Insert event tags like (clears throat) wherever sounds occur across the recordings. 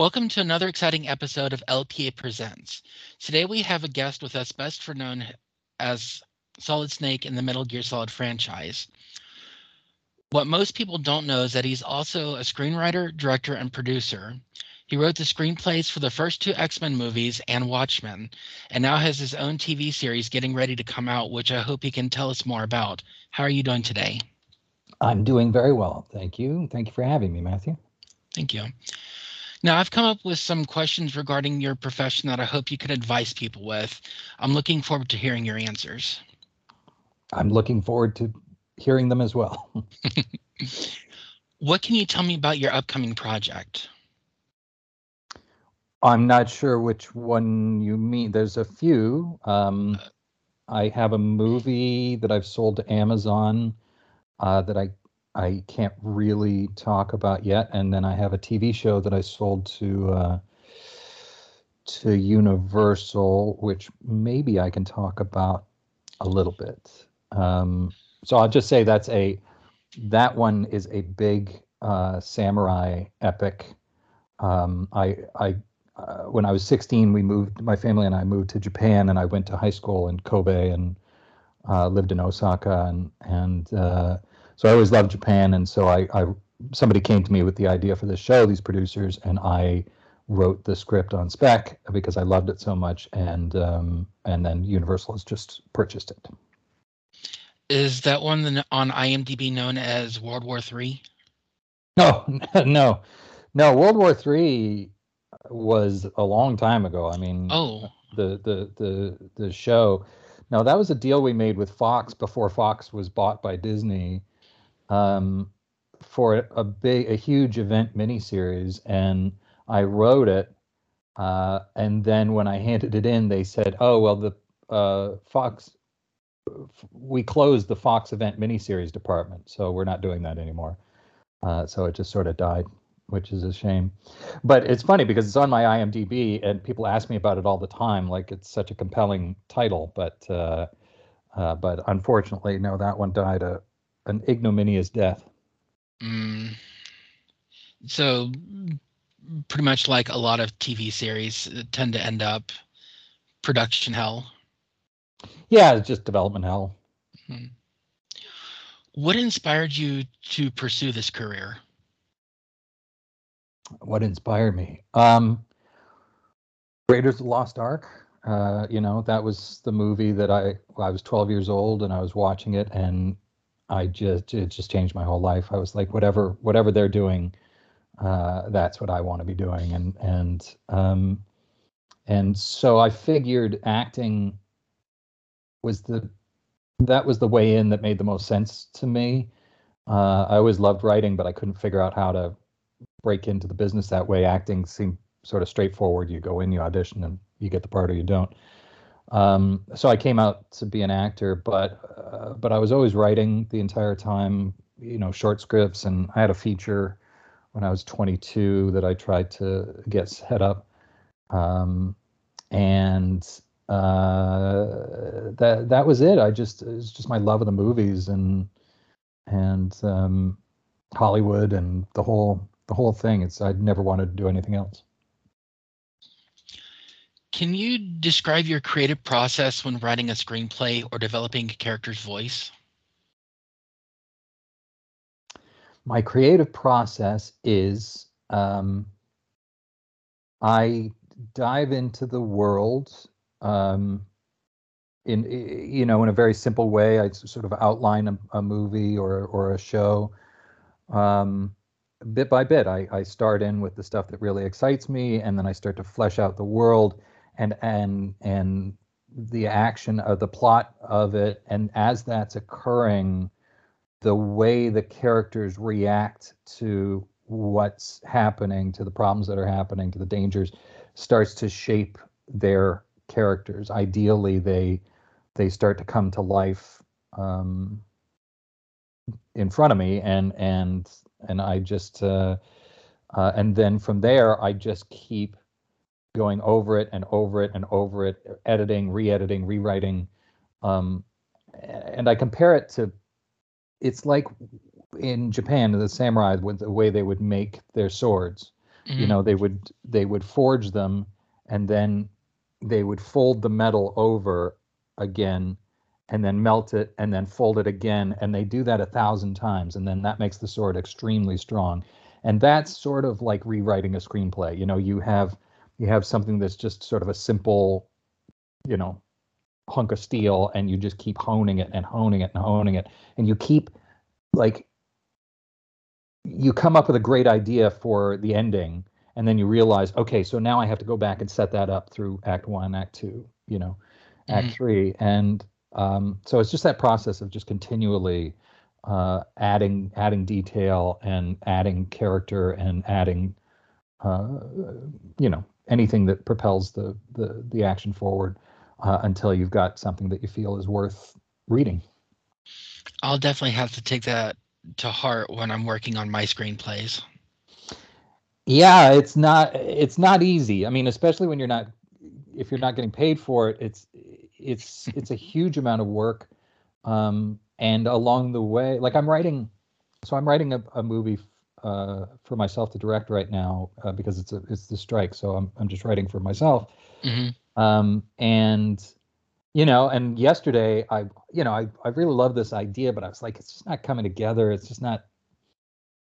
Welcome to another exciting episode of LPA Presents. Today we have a guest with us best for known as Solid Snake in the Metal Gear Solid franchise. What most people don't know is that he's also a screenwriter, director, and producer. He wrote the screenplays for the first two X-Men movies and Watchmen, and now has his own TV series getting ready to come out, which I hope he can tell us more about. How are you doing today? I'm doing very well. Thank you. Thank you for having me, Matthew. Thank you. Now, I've come up with some questions regarding your profession that I hope you could advise people with. I'm looking forward to hearing your answers. I'm looking forward to hearing them as well. (laughs) what can you tell me about your upcoming project? I'm not sure which one you mean. There's a few. Um, I have a movie that I've sold to Amazon uh, that I I can't really talk about yet, and then I have a TV show that I sold to uh, to Universal, which maybe I can talk about a little bit. Um, so I'll just say that's a that one is a big uh, samurai epic. Um, I I uh, when I was 16, we moved. My family and I moved to Japan, and I went to high school in Kobe and uh, lived in Osaka, and and uh, so I always loved Japan, and so I, I somebody came to me with the idea for this show, these producers, and I wrote the script on spec because I loved it so much, and um, and then Universal has just purchased it. Is that one on IMDb known as World War Three? No, (laughs) no, no. World War Three was a long time ago. I mean, oh, the the the the show. No, that was a deal we made with Fox before Fox was bought by Disney um, for a big, a huge event miniseries, and I wrote it. Uh, and then when I handed it in, they said, "Oh well, the uh, Fox, we closed the Fox event miniseries department, so we're not doing that anymore." Uh, so it just sort of died, which is a shame. But it's funny because it's on my IMDb, and people ask me about it all the time, like it's such a compelling title. But uh, uh, but unfortunately, no, that one died a an ignominious death. Mm. So, pretty much like a lot of TV series tend to end up production hell. Yeah, it's just development hell. Mm-hmm. What inspired you to pursue this career? What inspired me? Um, Raiders of the Lost Ark. Uh, you know, that was the movie that I I was 12 years old and I was watching it and I just it just changed my whole life. I was like, whatever whatever they're doing, uh, that's what I want to be doing, and and um, and so I figured acting was the that was the way in that made the most sense to me. Uh, I always loved writing, but I couldn't figure out how to break into the business that way. Acting seemed sort of straightforward. You go in, you audition, and you get the part or you don't. Um, so I came out to be an actor, but uh, but I was always writing the entire time. You know, short scripts, and I had a feature when I was 22 that I tried to get set up, um, and uh, that that was it. I just it was just my love of the movies and and um, Hollywood and the whole the whole thing. It's I'd never wanted to do anything else. Can you describe your creative process when writing a screenplay or developing a character's voice? My creative process is um, I dive into the world um, in you know in a very simple way. I sort of outline a, a movie or or a show. Um, bit by bit, I, I start in with the stuff that really excites me, and then I start to flesh out the world and and and the action of the plot of it. And as that's occurring the way the characters react to what's happening to the problems that are happening to the dangers starts to shape their characters. Ideally they they start to come to life um, in front of me and and and i just uh, uh, and then from there i just keep going over it and over it and over it, editing, re-editing, rewriting. Um, and I compare it to, it's like in Japan, the samurai, with the way they would make their swords. You Mhm. know, they would they would forge them, and then they would fold the metal over again, and then melt it, and then fold it again, and they do that a thousand times, and then that makes the sword extremely strong. And that's sort of like rewriting a screenplay. You know, you have you have something that's just sort of a simple, you know, hunk of steel and you just keep honing it and honing it and honing it and you keep like you come up with a great idea for the ending and then you realize okay so now i have to go back and set that up through act one act two you know act Mhm. three and um, so it's just that process of just continually uh, adding adding detail and adding character and adding uh, you know anything that propels the the, the action forward uh, until you've got something that you feel is worth reading I'll definitely have to take that to heart when I'm working on my screenplays. yeah it's not it's not easy i mean especially when you're not if you're not getting paid for it it's it's (laughs) it's a huge amount of work um and along the way like i'm writing so i'm writing a, a movie uh for myself to direct right now uh, because it's a it's the strike so i'm i'm just writing for myself. Hmm um and you know and yesterday i you know i i really love this idea but i was like it's just not coming together. It's just not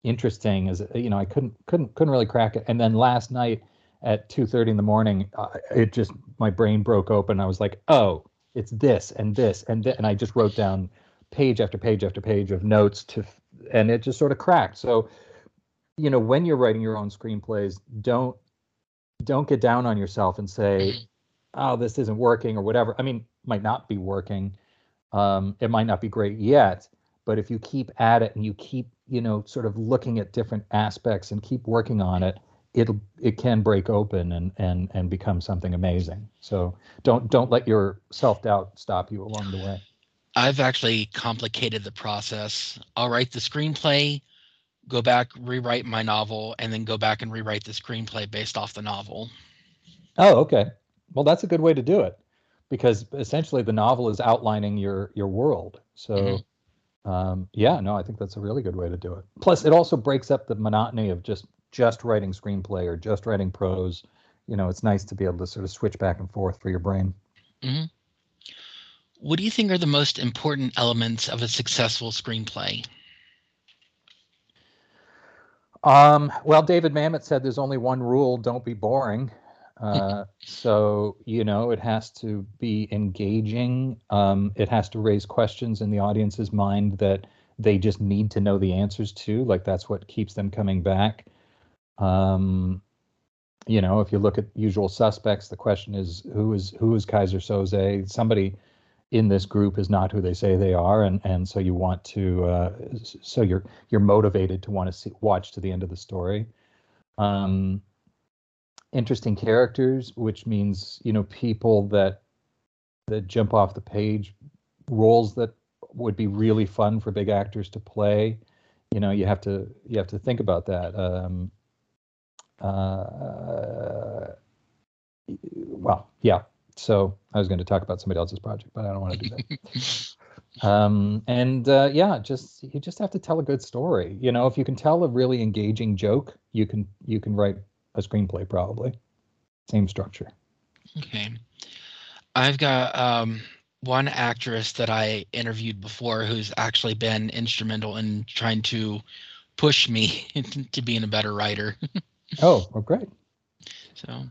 interesting as you know i couldn't couldn't couldn't really crack it. And then last night at 2:30 in the morning uh, it just my brain broke open. I was like oh it's this and this and th-, and i just wrote down page after page after page of notes to and it just sort of cracked. So you know when you're writing your own screenplays don't don't get down on yourself and say oh this isn't working or whatever. I mean might not be working. Um, it might not be great yet but if you keep at it and you keep you know sort of looking at different aspects and keep working on it it'll it can break open and and and become something amazing. So don't don't let your self-doubt stop you along the way. I've actually complicated the process. I'll write the screenplay, go back, rewrite my novel, and then go back and rewrite the screenplay based off the novel. oh okay well that's a good way to do it because essentially the novel is outlining your your world so Mhm. um, yeah no i think that's a really good way to do it plus it also breaks up the monotony of just just writing screenplay or just writing prose you know it's nice to be able to sort of switch back and forth for your brain What do you think are the most important elements of a successful screenplay? Um, well, David Mamet said there's only one rule: don't be boring. Uh, (laughs) so you know, it has to be engaging. Um, it has to raise questions in the audience's mind that they just need to know the answers to. Like that's what keeps them coming back. Um, you know, if you look at Usual Suspects, the question is who is who is Keyser Söze? Somebody in this group is not who they say they are, and and so you want to, uh, so you're you're motivated to want to see watch to the end of the story. Um, interesting characters, which means you know people that that jump off the page, roles that would be really fun for big actors to play. You know, you have to you have to think about that. Um, uh, well, yeah. So I was going to talk about somebody else's project, but I don't want to do that. (laughs) um, and uh, yeah, just you just have to tell a good story. You know, if you can tell a really engaging joke, you can you can write a screenplay probably. Same structure. Okay. I've got um, one actress that I interviewed before who's actually been instrumental in trying to push me (laughs) to being a better writer. (laughs) Oh, well, great. So,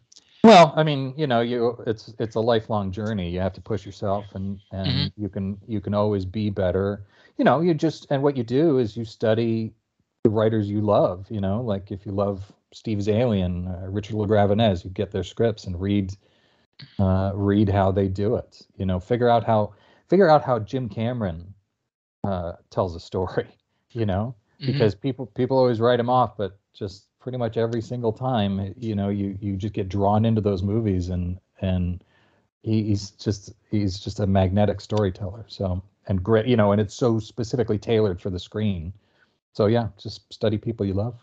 Well, I mean, you know, you it's it's a lifelong journey. You have to push yourself, and and you can you can always be better. You know, you just and what you do is you study the writers you love. You know, like if you love Steve Zaillian, uh, Richard LaGravenese, you get their scripts and read uh, read how they do it. You know, figure out how figure out how Jim Cameron uh, tells a story. (laughs) You know, mhm. because people people always write him off, but just pretty much every single time, you know, you you just get drawn into those movies, and and he, he's just he's just a magnetic storyteller. So and great, you know, and it's so specifically tailored for the screen. So yeah, just study people you love.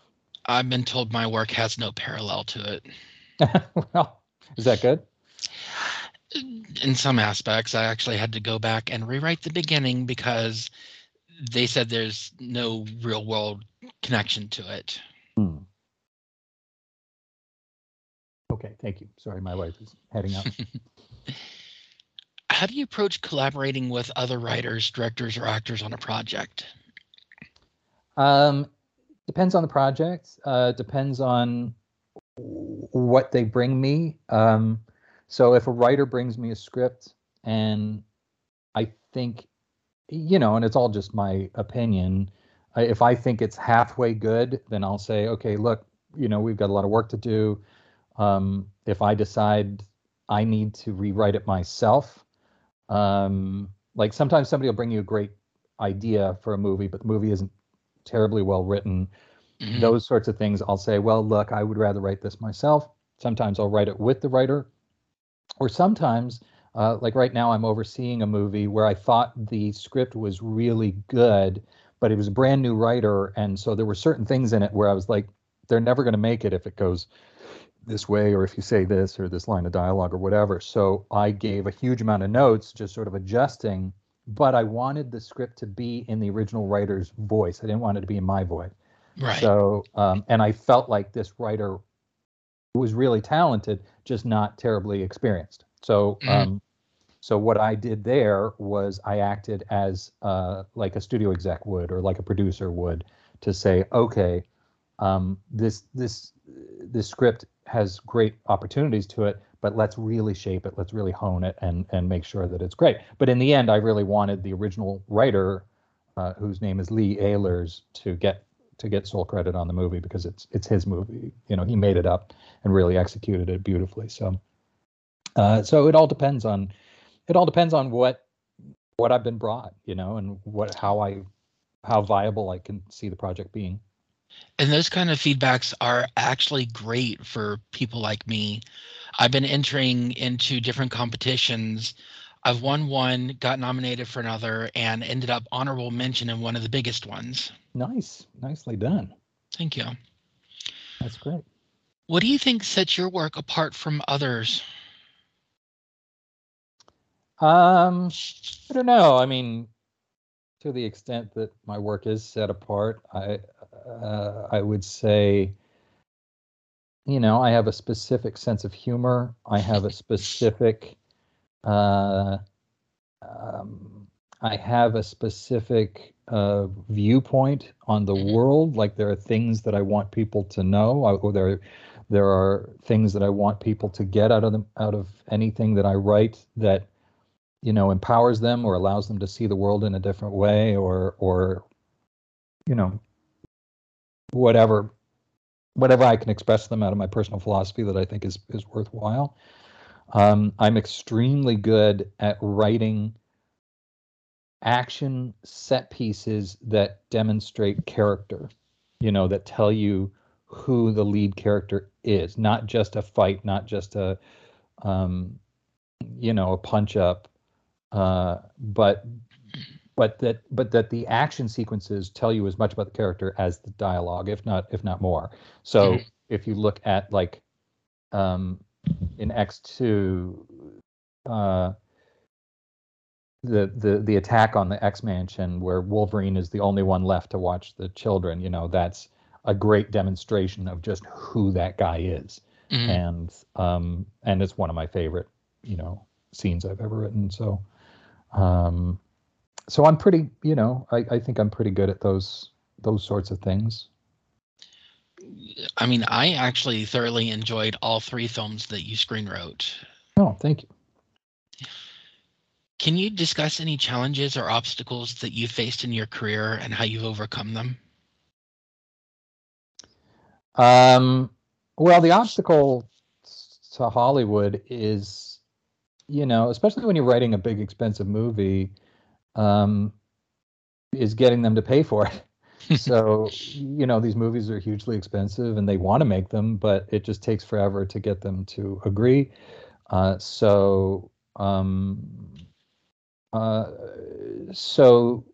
I've been told my work has no parallel to it. (laughs) well, is that good? In some aspects, I actually had to go back and rewrite the beginning because they said there's no real world connection to it. Hmm. Okay, thank you. Sorry, my wife is heading out. (laughs) How do you approach collaborating with other writers, directors, or actors on a project? Um, depends on the project. Uh, depends on what they bring me. Um, so if a writer brings me a script and I think, you know, and it's all just my opinion. If I think it's halfway good, then I'll say, okay, look, you know, we've got a lot of work to do. Um, if I decide I need to rewrite it myself, um, like sometimes somebody will bring you a great idea for a movie, but the movie isn't terribly well written. Mm-hmm. Those sorts of things, I'll say, well, look, I would rather write this myself. Sometimes I'll write it with the writer, or sometimes, uh, like right now, I'm overseeing a movie where I thought the script was really good, but it was a brand new writer, and so there were certain things in it where I was like, they're never going to make it if it goes this way or if you say this or this line of dialogue or whatever. So I gave a huge amount of notes, just sort of adjusting, but I wanted the script to be in the original writer's voice. I didn't want it to be in my voice. Right. So, um, and I felt like this writer was really talented, just not terribly experienced. So, mm-hmm. um, so what I did there was I acted as uh, like a studio exec would or like a producer would to say, okay, um, this this this script has great opportunities to it, but let's really shape it, let's really hone it, and and make sure that it's great. But in the end, I really wanted the original writer, uh, whose name is Lee Ehlers, to get to get sole credit on the movie because it's it's his movie. You know, he made it up and really executed it beautifully. So, uh, so it all depends on it all depends on what what I've been brought, you know, and what how I how viable I can see the project being. And those kind of feedbacks are actually great for people like me. I've been entering into different competitions. I've won one, got nominated for another, and ended up honorable mention in one of the biggest ones. Nice. Nicely done. Thank you. That's great. What do you think sets your work apart from others? Um, I don't know. I mean, to the extent that my work is set apart, I uh, I would say, you know, I have a specific sense of humor. I have a (laughs) specific, uh, um, I have a specific uh, viewpoint on the mm-hmm. world. Like there are things that I want people to know, or there, there are things that I want people to get out of them, out of anything that I write that, you know, empowers them or allows them to see the world in a different way, or, or, you know, whatever whatever I can express them out of my personal philosophy that I think is is worthwhile. Um, I'm extremely good at writing action set pieces that demonstrate character, you know, that tell you who the lead character is, not just a fight, not just a, um, you know, a punch up, uh, but but that but that the action sequences tell you as much about the character as the dialogue, if not if not more. So mm-hmm. if you look at like um, in X two, uh, the the the attack on the X Mansion, where Wolverine is the only one left to watch the children, you know, that's a great demonstration of just who that guy is, mm-hmm. and um, and it's one of my favorite, you know, scenes I've ever written. So. Um, so I'm pretty, you know, I, I think I'm pretty good at those those sorts of things. I mean, I actually thoroughly enjoyed all three films that you screen wrote. Oh, thank you. Can you discuss any challenges or obstacles that you faced in your career and how you've overcome them? Um, well, the obstacle to Hollywood is, you know, especially when you're writing a big, expensive movie, um, is getting them to pay for it. (laughs) so you know these movies are hugely expensive and they want to make them but it just takes forever to get them to agree uh, so um, uh, so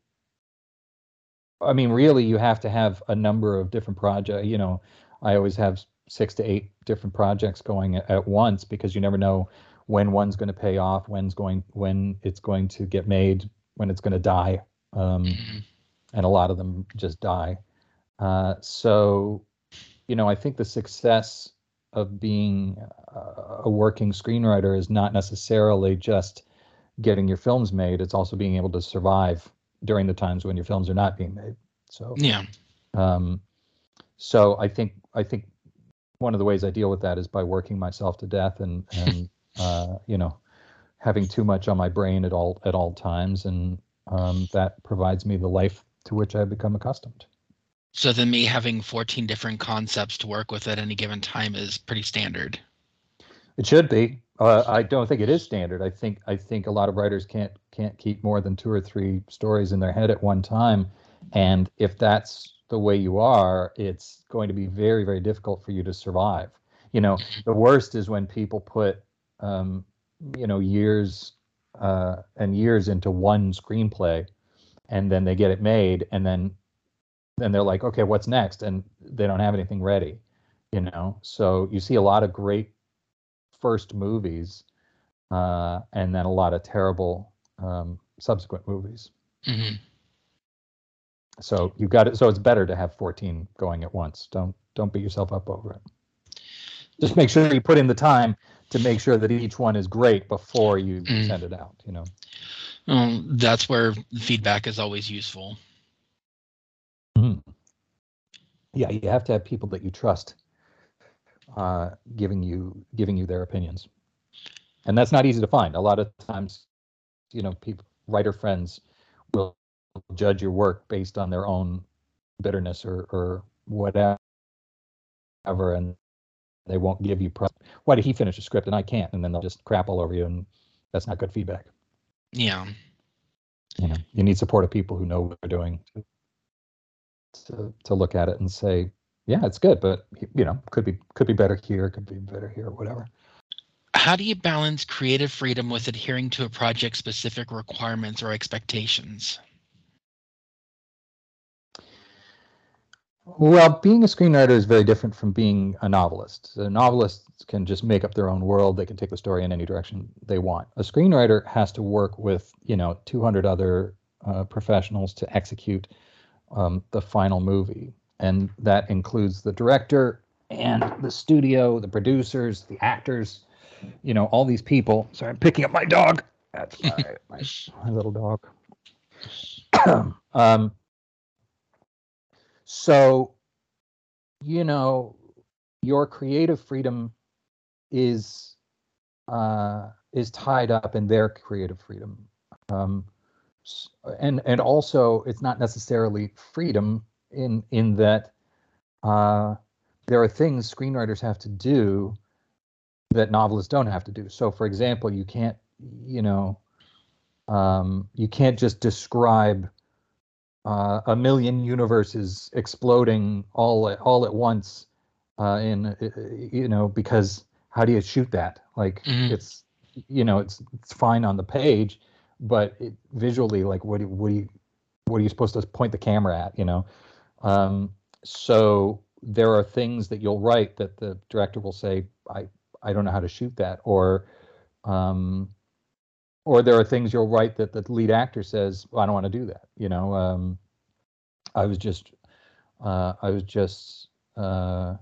i mean really you have to have a number of different projects you know i always have six to eight different projects going at, at once because you never know when one's going to pay off when's going when it's going to get made when it's going to die, um, mm-hmm. and a lot of them just die. Uh, so, you know, I think the success of being a working screenwriter is not necessarily just getting your films made it's also being able to survive during the times when your films are not being made so yeah um, so i think i think one of the ways i deal with that is by working myself to death and and uh, you know having too much on my brain at all at all times and um, that provides me the life to which i've become accustomed so then me having 14 different concepts to work with at any given time is pretty standard it should be. Uh, I don't think it is standard. I think I think a lot of writers can't can't keep more than two or three stories in their head at one time, and if that's the way you are, it's going to be very very difficult for you to survive. You know, the worst is when people put um, you know years uh, and years into one screenplay, and then they get it made, and then then they're like, okay, what's next? And they don't have anything ready. You know, so you see a lot of great first movies, uh, and then a lot of terrible um, subsequent movies. Mm-hmm. So you got it. So it's better to have 14 going at once. Don't don't beat yourself up over it. Just make sure you put in the time to make sure that each one is great before you mm. send it out. You know. Well, that's where feedback is always useful. Mm-hmm. Yeah, you have to have people that you trust uh, giving you giving you their opinions, and that's not easy to find. A lot of times, you know, people writer friends will judge your work based on their own bitterness or or whatever, and they won't give you. Pro- Why did he finish a script and I can't? And then they'll just crap all over you, and that's not good feedback. Yeah. You know, you need supportive people who know what they're doing to, to, to look at it and say, yeah, it's good, but you know, could be could be better here, could be better here, whatever. How do you balance creative freedom with adhering to a project's specific requirements or expectations? Well, being a screenwriter is very different from being a novelist. A novelist can just make up their own world. They can take the story in any direction they want. A screenwriter has to work with, you know, 200 other uh, professionals to execute um, the final movie and that includes the director and the studio, the producers, the actors, you know, all these people. Sorry, I'm picking up my dog. That's my, my, (laughs) my little dog. (clears throat) um, so, you know, your creative freedom is uh, is tied up in their creative freedom, um, and and also it's not necessarily freedom in in that uh, there are things screenwriters have to do that novelists don't have to do. So, for example, you can't, you know, um, you can't just describe uh, a million universes exploding all at, all at once uh, in, uh, you know, because how do you shoot that? Like mm-hmm. it's, you know, it's it's fine on the page, but it, visually, like what what do you what are you supposed to point the camera at? You know, um, so there are things that you'll write that the director will say, I, I don't know how to shoot that. Or, um, or there are things you'll write that the lead actor says, well, I don't want to do that. You know, um, I was just, uh, I was just uh,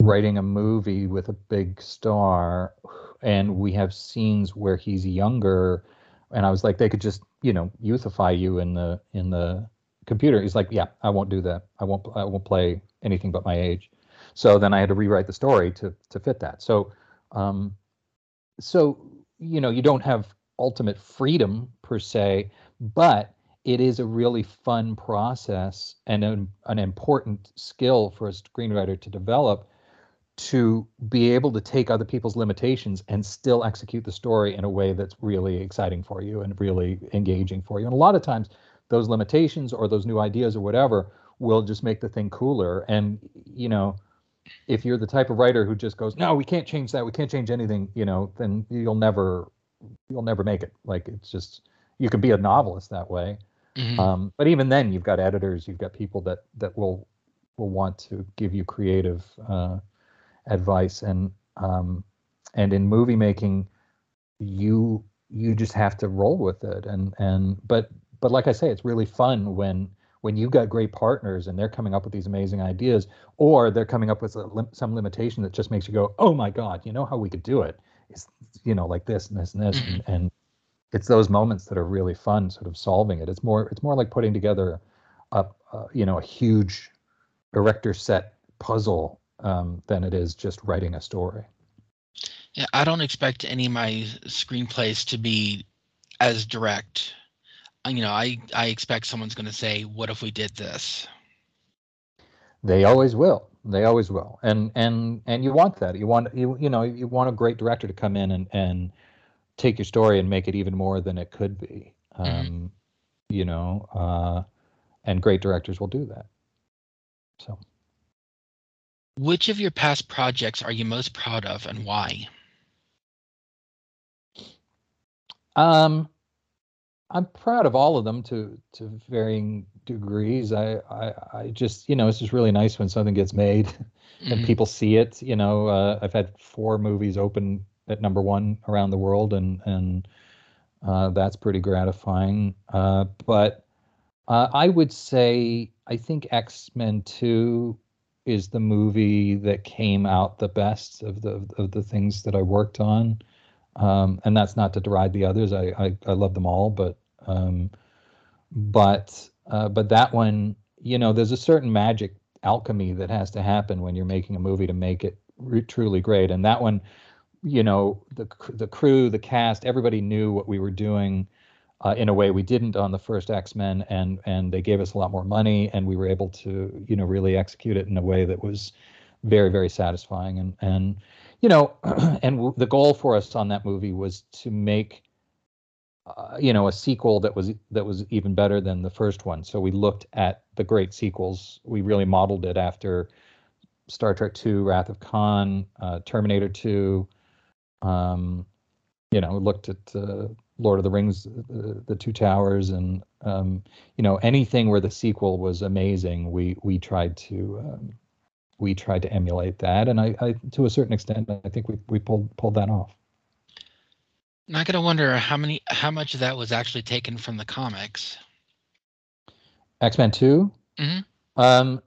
writing a movie with a big star, and we have scenes where he's younger, and I was like, they could just, you know, youthify you in the in the computer. He's like, yeah, I won't do that. I won't. I won't play anything but my age. So then I had to rewrite the story to to fit that. So, um, so you know, you don't have ultimate freedom per se, but it is a really fun process and an, an important skill for a screenwriter to develop to be able to take other people's limitations and still execute the story in a way that's really exciting for you and really engaging for you. And a lot of times those limitations or those new ideas or whatever will just make the thing cooler. And you know, if you're the type of writer who just goes, no, we can't change that, we can't change anything, you know, then you'll never you'll never make it. Like it's just you can be a novelist that way. Mm-hmm. Um, but even then, you've got editors, you've got people that that will will want to give you creative uh, advice, and um, and in movie making, you you just have to roll with it. And and but but like I say, it's really fun when when you've got great partners and they're coming up with these amazing ideas, or they're coming up with lim- some limitation that just makes you go, "Oh my God, you know how we could do it? It's you know like this and this and this," mm-hmm. and, and it's those moments that are really fun, sort of solving it. It's more it's more like putting together a, a you know a huge erector set puzzle um, than it is just writing a story. Yeah, I don't expect any of my screenplays to be as direct. You know, I I expect someone's going to say, "What if we did this?" They always will. They always will. And and and you want that. You want you you know you want a great director to come in and and take your story and make it even more than it could be. Mm-hmm. Um, mm-hmm. You know, uh, and great directors will do that. So. Which of your past projects are you most proud of and why? Um, I'm proud of all of them to to varying degrees. I I, I just you know it's just really nice when something gets made (laughs) and mm-hmm. people see it. You know, uh, I've had four movies open at number one around the world, and and uh, that's pretty gratifying. Uh, but uh, I would say I think X Men Two is the movie that came out the best of the of the things that I worked on. Um, and that's not to deride the others. I I, I love them all, but um, but uh, but that one, you know, there's a certain magic alchemy that has to happen when you're making a movie to make it re- truly great. And that one, you know, the the crew, the cast, everybody knew what we were doing. Uh, in a way we didn't on the first X-Men, and and they gave us a lot more money, and we were able to you know really execute it in a way that was very very satisfying. And and you know, (clears throat) and w- the goal for us on that movie was to make, uh, you know, a sequel that was that was even better than the first one. So we looked at the great sequels. We really modeled it after Star Trek II, Wrath of Khan, uh, Terminator 2. Um, you know, looked at uh, Lord of the Rings, the, the Two Towers, and um, you know anything where the sequel was amazing. We we tried to um, we tried to emulate that, and I, I to a certain extent, I think we we pulled pulled that off. I gonna wonder how many how much of that was actually taken from the comics. X Men 2 mm-hmm. Um,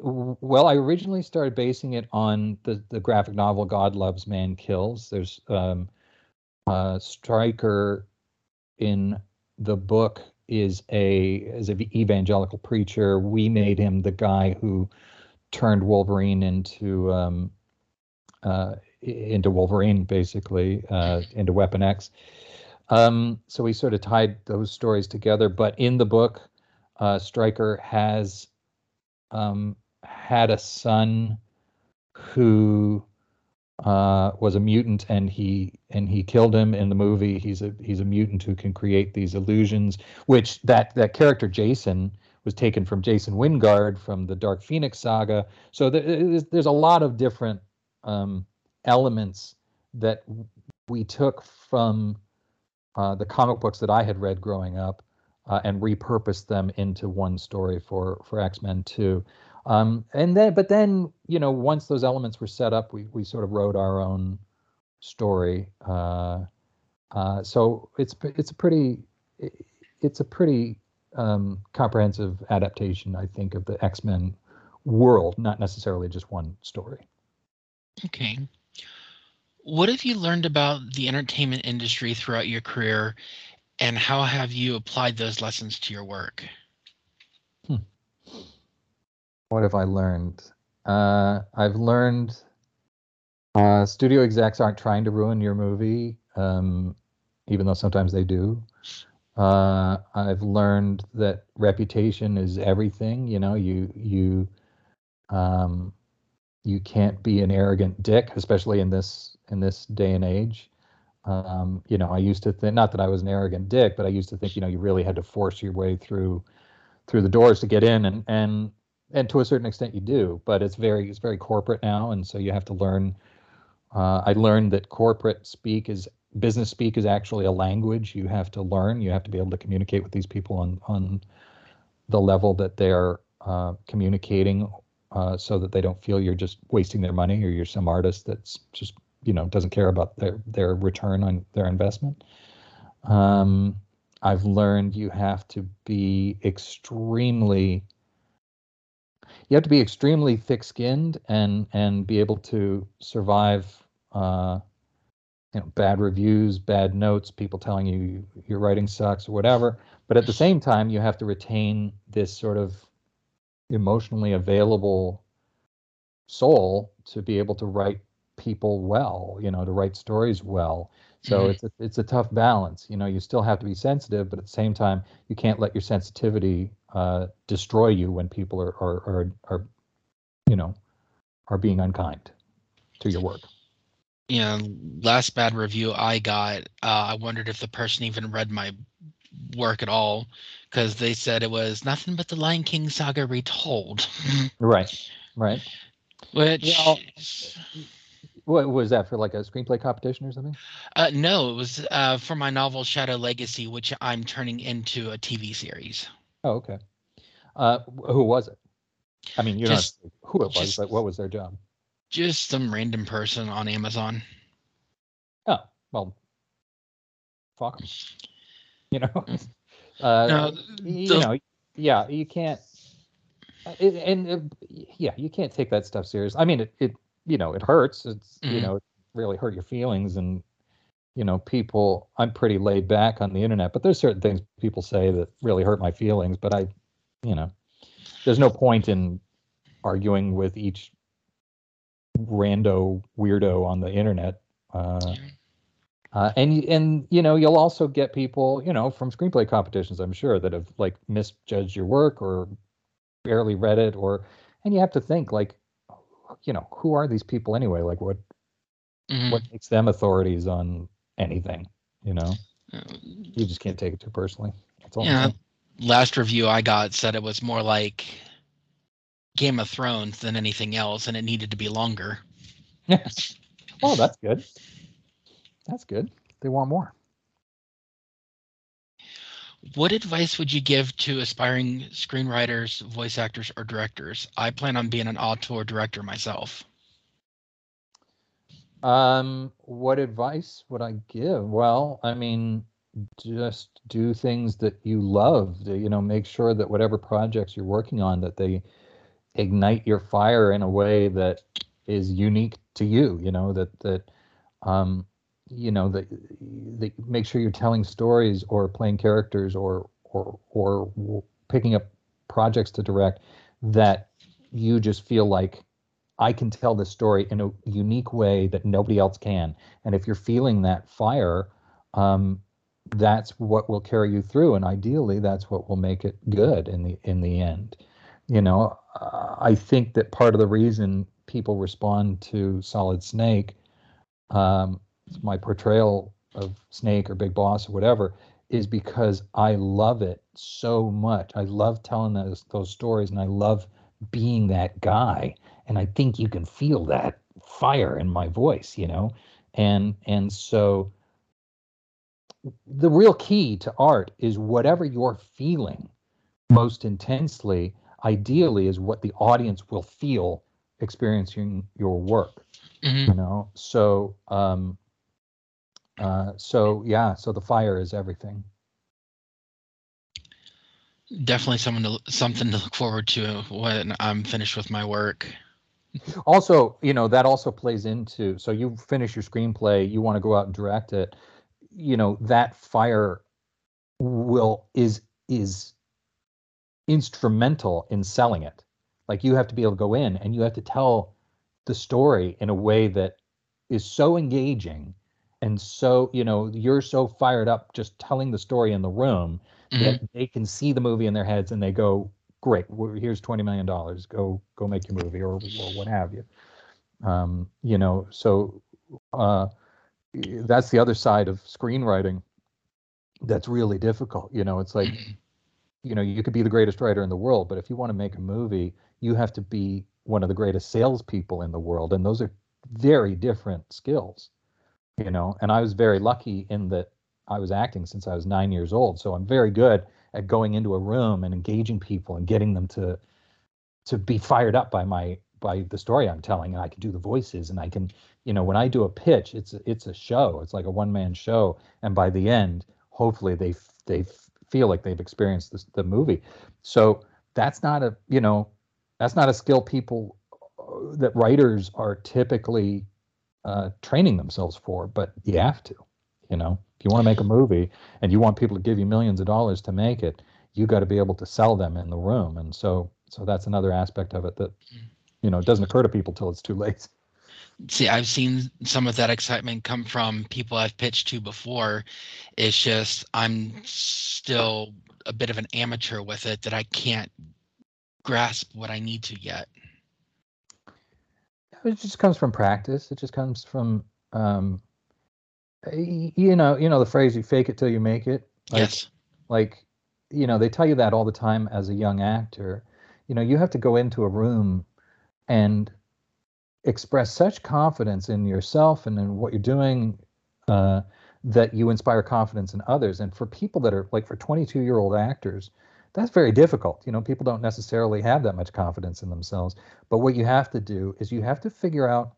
well, I originally started basing it on the the graphic novel God Loves Man Kills. There's um, uh, Stryker in the book is a is an evangelical preacher. We made him the guy who turned Wolverine into um, uh, into Wolverine, basically uh, into Weapon X. Um, so we sort of tied those stories together. But in the book, uh, Stryker has um, had a son who uh, was a mutant, and he and he killed him in the movie. He's a he's a mutant who can create these illusions. Which that that character Jason was taken from Jason Wyngarde from the Dark Phoenix saga. So there's, there's a lot of different um, elements that we took from uh, the comic books that I had read growing up uh, and repurposed them into one story for for X Men Two. Um, and then, but then, you know, once those elements were set up, we we sort of wrote our own story. Uh, uh so it's it's a pretty it's a pretty um, comprehensive adaptation, I think, of the X Men world, not necessarily just one story. Okay. What have you learned about the entertainment industry throughout your career, and how have you applied those lessons to your work? Hmm. What have I learned? Uh, I've learned uh, studio execs aren't trying to ruin your movie, um, even though sometimes they do. Uh, I've learned that reputation is everything. You know, you you um, you can't be an arrogant dick, especially in this in this day and age. Um, you know, I used to think not that I was an arrogant dick, but I used to think you know you really had to force your way through through the doors to get in, and and and to a certain extent you do, but it's very it's very corporate now, and so you have to learn. Uh, I learned that corporate speak is business speak is actually a language you have to learn. You have to be able to communicate with these people on on the level that they're uh, communicating, uh, so that they don't feel you're just wasting their money or you're some artist that's just you know doesn't care about their their return on their investment. Um, I've learned you have to be extremely you have to be extremely thick-skinned and and be able to survive uh, you know bad reviews, bad notes, people telling you your writing sucks or whatever. But at the same time, you have to retain this sort of emotionally available soul to be able to write people well, you know, to write stories well. So mm-hmm. it's a, it's a tough balance. You know, you still have to be sensitive, but at the same time, you can't let your sensitivity uh, destroy you when people are, are are are you know are being unkind to your work. Yeah, last bad review I got, uh, I wondered if the person even read my work at all because they said it was nothing but the Lion King saga retold. (laughs) right, right. Which well, what was that for? Like a screenplay competition or something? Uh, no, it was uh, for my novel Shadow Legacy, which I'm turning into a TV series. Oh, okay. Uh, who was it? I mean, you know who it was, just, but what was their job? Just some random person on Amazon. Oh well, fuck them. You know, mm. (laughs) uh, no, the, you know, yeah, you can't. Uh, it, and uh, yeah, you can't take that stuff serious. I mean, it, it you know, it hurts. It's mm-hmm. you know, it really hurt your feelings and you know, people I'm pretty laid back on the internet, but there's certain things people say that really hurt my feelings, but I you know, there's no point in arguing with each rando weirdo on the internet. Uh, uh, and and you know you'll also get people you know from screenplay competitions I'm sure that have like misjudged your work or barely read it or and you have to think like you know, who are these people anyway? Like what mm-hmm. what makes them authorities on anything? You know, uh, you just can't take it too personally. That's all. Yeah. Last review I got said it was more like Game of Thrones than anything else, and it needed to be longer. (laughs) oh, that's good. That's good. They want more. What advice would you give to aspiring screenwriters, voice actors, or directors? I plan on being an auteur director myself. Um, what advice would I give? Well, I mean, just do things that you love. You know, make sure that whatever projects you're working on that they ignite your fire in a way that is unique to you. You know that that um, you know that that make sure you're telling stories or playing characters or or or picking up projects to direct that you just feel like I can tell this story in a unique way that nobody else can. And if you're feeling that fire, um, that's what will carry you through. And ideally, that's what will make it good in the in the end. You know, I think that part of the reason people respond to Solid Snake um, my portrayal of Snake or Big Boss or whatever is because I love it so much. I love telling those those stories and I love being that guy. And I think you can feel that fire in my voice, you know? And and so the real key to art is whatever you're feeling most intensely, ideally is what the audience will feel experiencing your work. Mm-hmm. You know, so um, uh, so yeah, so the fire is everything. Definitely someone to something to look forward to when I'm finished with my work. Also, you know that also plays into so you finish your screenplay, you want to go out and direct it. You know that fire will is is instrumental in selling it. Like you have to be able to go in and you have to tell the story in a way that is so engaging and so you know you're so fired up just telling the story in the room mm-hmm. that they can see the movie in their heads and they go great here's 20 million dollars go go make your movie or, or what have you um, you know so uh, that's the other side of screenwriting that's really difficult you know it's like mm-hmm. you know you could be the greatest writer in the world but if you want to make a movie you have to be one of the greatest salespeople in the world and those are very different skills you know and i was very lucky in that i was acting since i was nine years old so i'm very good at going into a room and engaging people and getting them to to be fired up by my by the story i'm telling and i can do the voices and i can you know when i do a pitch it's it's a show it's like a one man show and by the end hopefully they they feel like they've experienced this, the movie. So that's not a you know that's not a skill people uh, that writers are typically uh, training themselves for, but you have to. You know, if you want to make a movie and you want people to give you millions of dollars to make it, you got to be able to sell them in the room. And so, so that's another aspect of it that, you know, it doesn't occur to people till it's too late. See, I've seen some of that excitement come from people I've pitched to before. It's just I'm still a bit of an amateur with it that I can't grasp what I need to yet. It just comes from practice. It just comes from, um, you know, you know the phrase "you fake it till you make it." Like, yes. Like, you know, they tell you that all the time as a young actor. You know, you have to go into a room and express such confidence in yourself and in what you're doing uh, that you inspire confidence in others. And for people that are like for 22 year old actors, that's very difficult. You know, people don't necessarily have that much confidence in themselves. But what you have to do is you have to figure out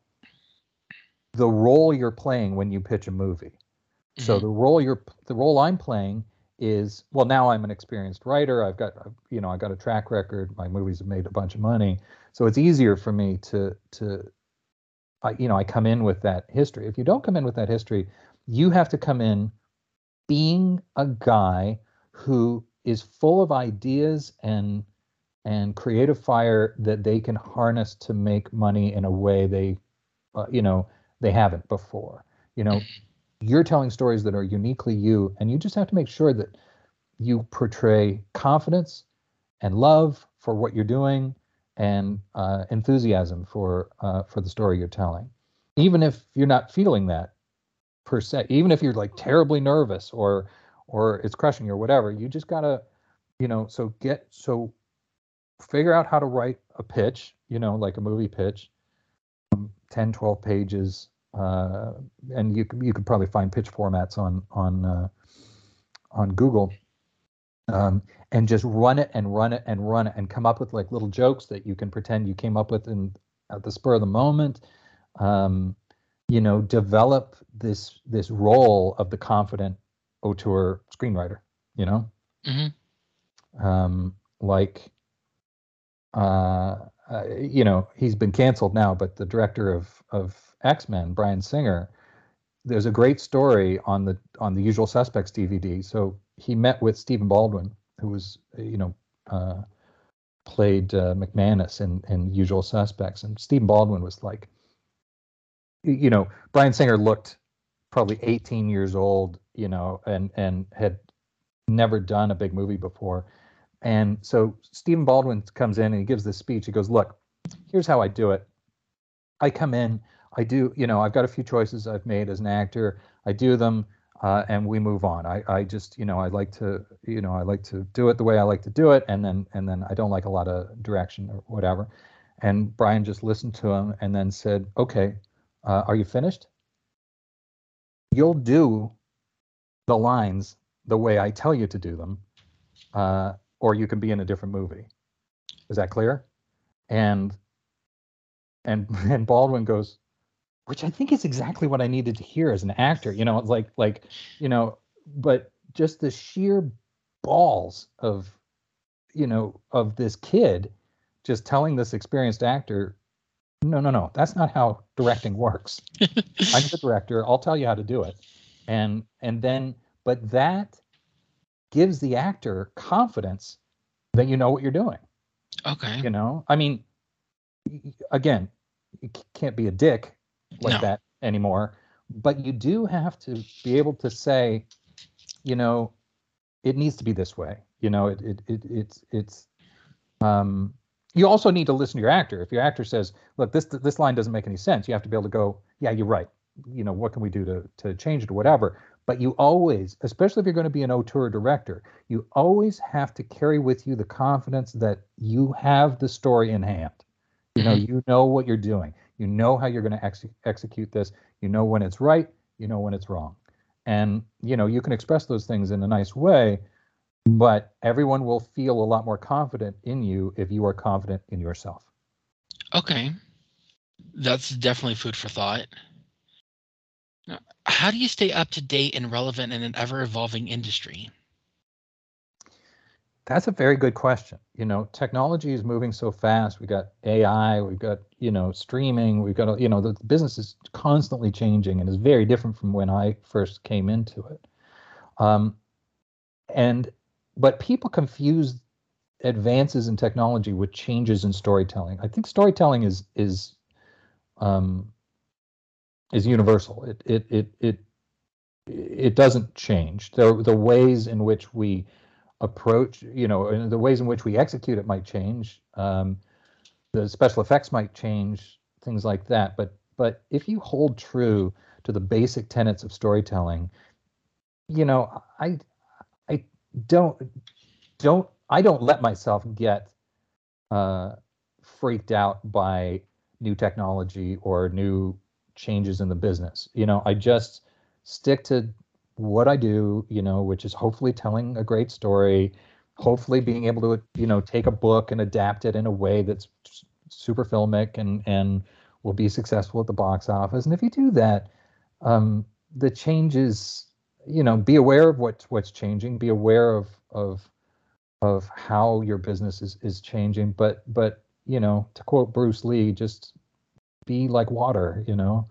the role you're playing when you pitch a movie. Mm-hmm. So the role you're the role I'm playing is well now I'm an experienced writer. I've got you know I got a track record. My movies have made a bunch of money, so it's easier for me to to I, you know I come in with that history. If you don't come in with that history, you have to come in being a guy who is full of ideas and and creative fire that they can harness to make money in a way they uh, you know they haven't before. You know (laughs) you're telling stories that are uniquely you and you just have to make sure that you portray confidence and love for what you're doing and uh, enthusiasm for uh, for the story you're telling. Even if you're not feeling that per se even if you're like terribly nervous or or it's crushing you or whatever. You just gotta, you know, so get so figure out how to write a pitch, you know, like a movie pitch, um, 10, 12 pages. Uh, and you you could probably find pitch formats on on uh, on Google, um, and just run it and run it and run it and come up with like little jokes that you can pretend you came up with in at the spur of the moment. Um, you know, develop this this role of the confident auteur screenwriter, you know? Mm-hmm. Um, like, uh, uh, you know, he's been canceled now, but the director of, of X-Men, Bryan Singer, there's a great story on the on the Usual Suspects DVD. So he met with Stephen Baldwin, who was, you know, uh, played uh, McManus in, in Usual Suspects, and Stephen Baldwin was like, you know, Bryan Singer looked probably 18 years old, you know, and and had never done a big movie before. And so Stephen Baldwin comes in and he gives this speech. He goes, "Look, here's how I do it. I come in, I do, you know, I've got a few choices I've made as an actor. I do them, uh, and we move on. I, I just, you know, I like to, you know, I like to do it the way I like to do it, and then and then I don't like a lot of direction or whatever." And Bryan just listened to him and then said, "Okay, uh, are you finished?" You'll do the lines the way I tell you to do them, uh, or you can be in a different movie. Is that clear? And and (laughs) and Baldwin goes, which I think is exactly what I needed to hear as an actor. You know, like like you know, but just the sheer balls of you know of this kid just telling this experienced actor no, no, no. That's not how directing works. (laughs) I'm the director. I'll tell you how to do it. And and then but that gives the actor confidence that you know what you're doing. Okay. You know? I mean again, you can't be a dick like no. that anymore, but you do have to be able to say, you know, it needs to be this way. You know, it it, it it's it's um you also need to listen to your actor. If your actor says, "Look, this this line doesn't make any sense," you have to be able to go, "Yeah, you're right. You know, what can we do to to change it or whatever." But you always, especially if you're going to be an auteur director, you always have to carry with you the confidence that you have the story in hand. You know, mm-hmm. you know what you're doing. You know how you're going to ex- execute this. You know when it's right. You know when it's wrong. And you know, you can express those things in a nice way but everyone will feel a lot more confident in you if you are confident in yourself. Okay. That's definitely food for thought. How do you stay up to date and relevant in an ever evolving industry? That's a very good question. You know, technology is moving so fast. We've got AI, we've got, you know, streaming, we've got, you know, the business is constantly changing and is very different from when I first came into it. Um, and, but people confuse advances in technology with changes in storytelling. I think storytelling is, is, um, is universal. It, it, it, it, it doesn't change. The, the ways in which we approach, you know, the ways in which we execute it might change. Um, the special effects might change, things like that. But but if you hold true to the basic tenets of storytelling, you know, I I don't don't I don't let myself get uh, freaked out by new technology or new changes in the business. You know, I just stick to what I do, you know, which is hopefully telling a great story, hopefully being able to, you know, take a book and adapt it in a way that's super filmic and and will be successful at the box office. And if you do that, um, the changes, you know, be aware of what what's changing, be aware of of of how your business is is changing. But but you know, to quote Bruce Lee, just be like water. You know,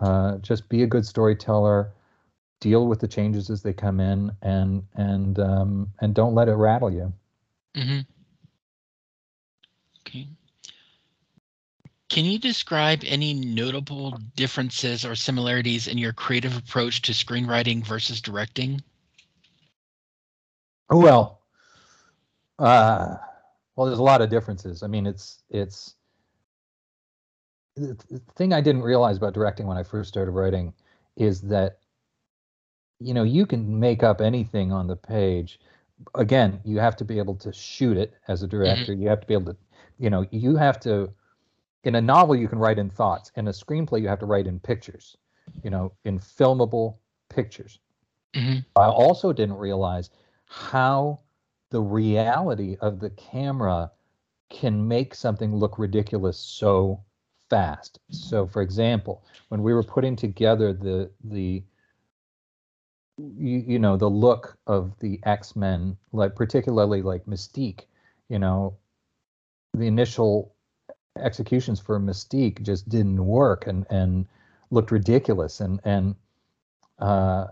uh, just be a good storyteller deal with the changes as they come in and and um, and don't let it rattle you. Mm-hmm. Okay. Can you describe any notable differences or similarities in your creative approach to screenwriting versus directing? Well, uh, well, there's a lot of differences. I mean, it's it's the thing I didn't realize about directing when I first started writing is that you know, you can make up anything on the page. Again, you have to be able to shoot it as a mm-hmm. director. Mm-hmm. You have to be able to, you know, you have to. In a novel, you can write in thoughts. In a screenplay, you have to write in pictures. You know, in filmable pictures. Mm-hmm. I also didn't realize how the reality of the camera can make something look ridiculous so fast. So, for example, when we were putting together the the you, you know the look of the x-men like particularly like mystique you know the initial executions for mystique just didn't work and and looked ridiculous. And and uh,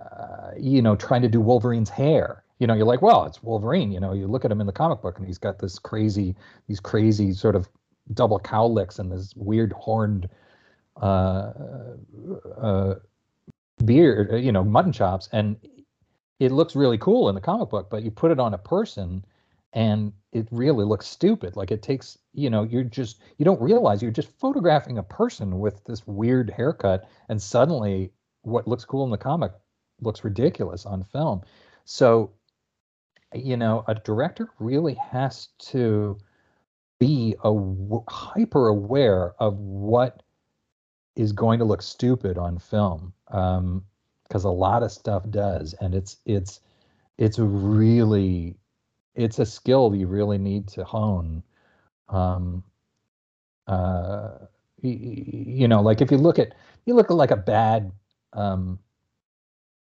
uh, you know trying to do wolverine's hair you know you're like well it's wolverine you know you look at him in the comic book and he's got this crazy these crazy sort of double cowlicks and this weird horned uh, uh, beard, uh, you know, mutton chops, and it looks really cool in the comic book, but you put it on a person and it really looks stupid. Like it takes, you know, you're just you don't realize you're just photographing a person with this weird haircut, and suddenly what looks cool in the comic looks ridiculous on film. So, you know, a director really has to be a hyper aware of what is going to look stupid on film because um, a lot of stuff does, and it's it's it's really it's a skill you really need to hone. Um, uh, you, you know, like if you look at you look at like a bad um,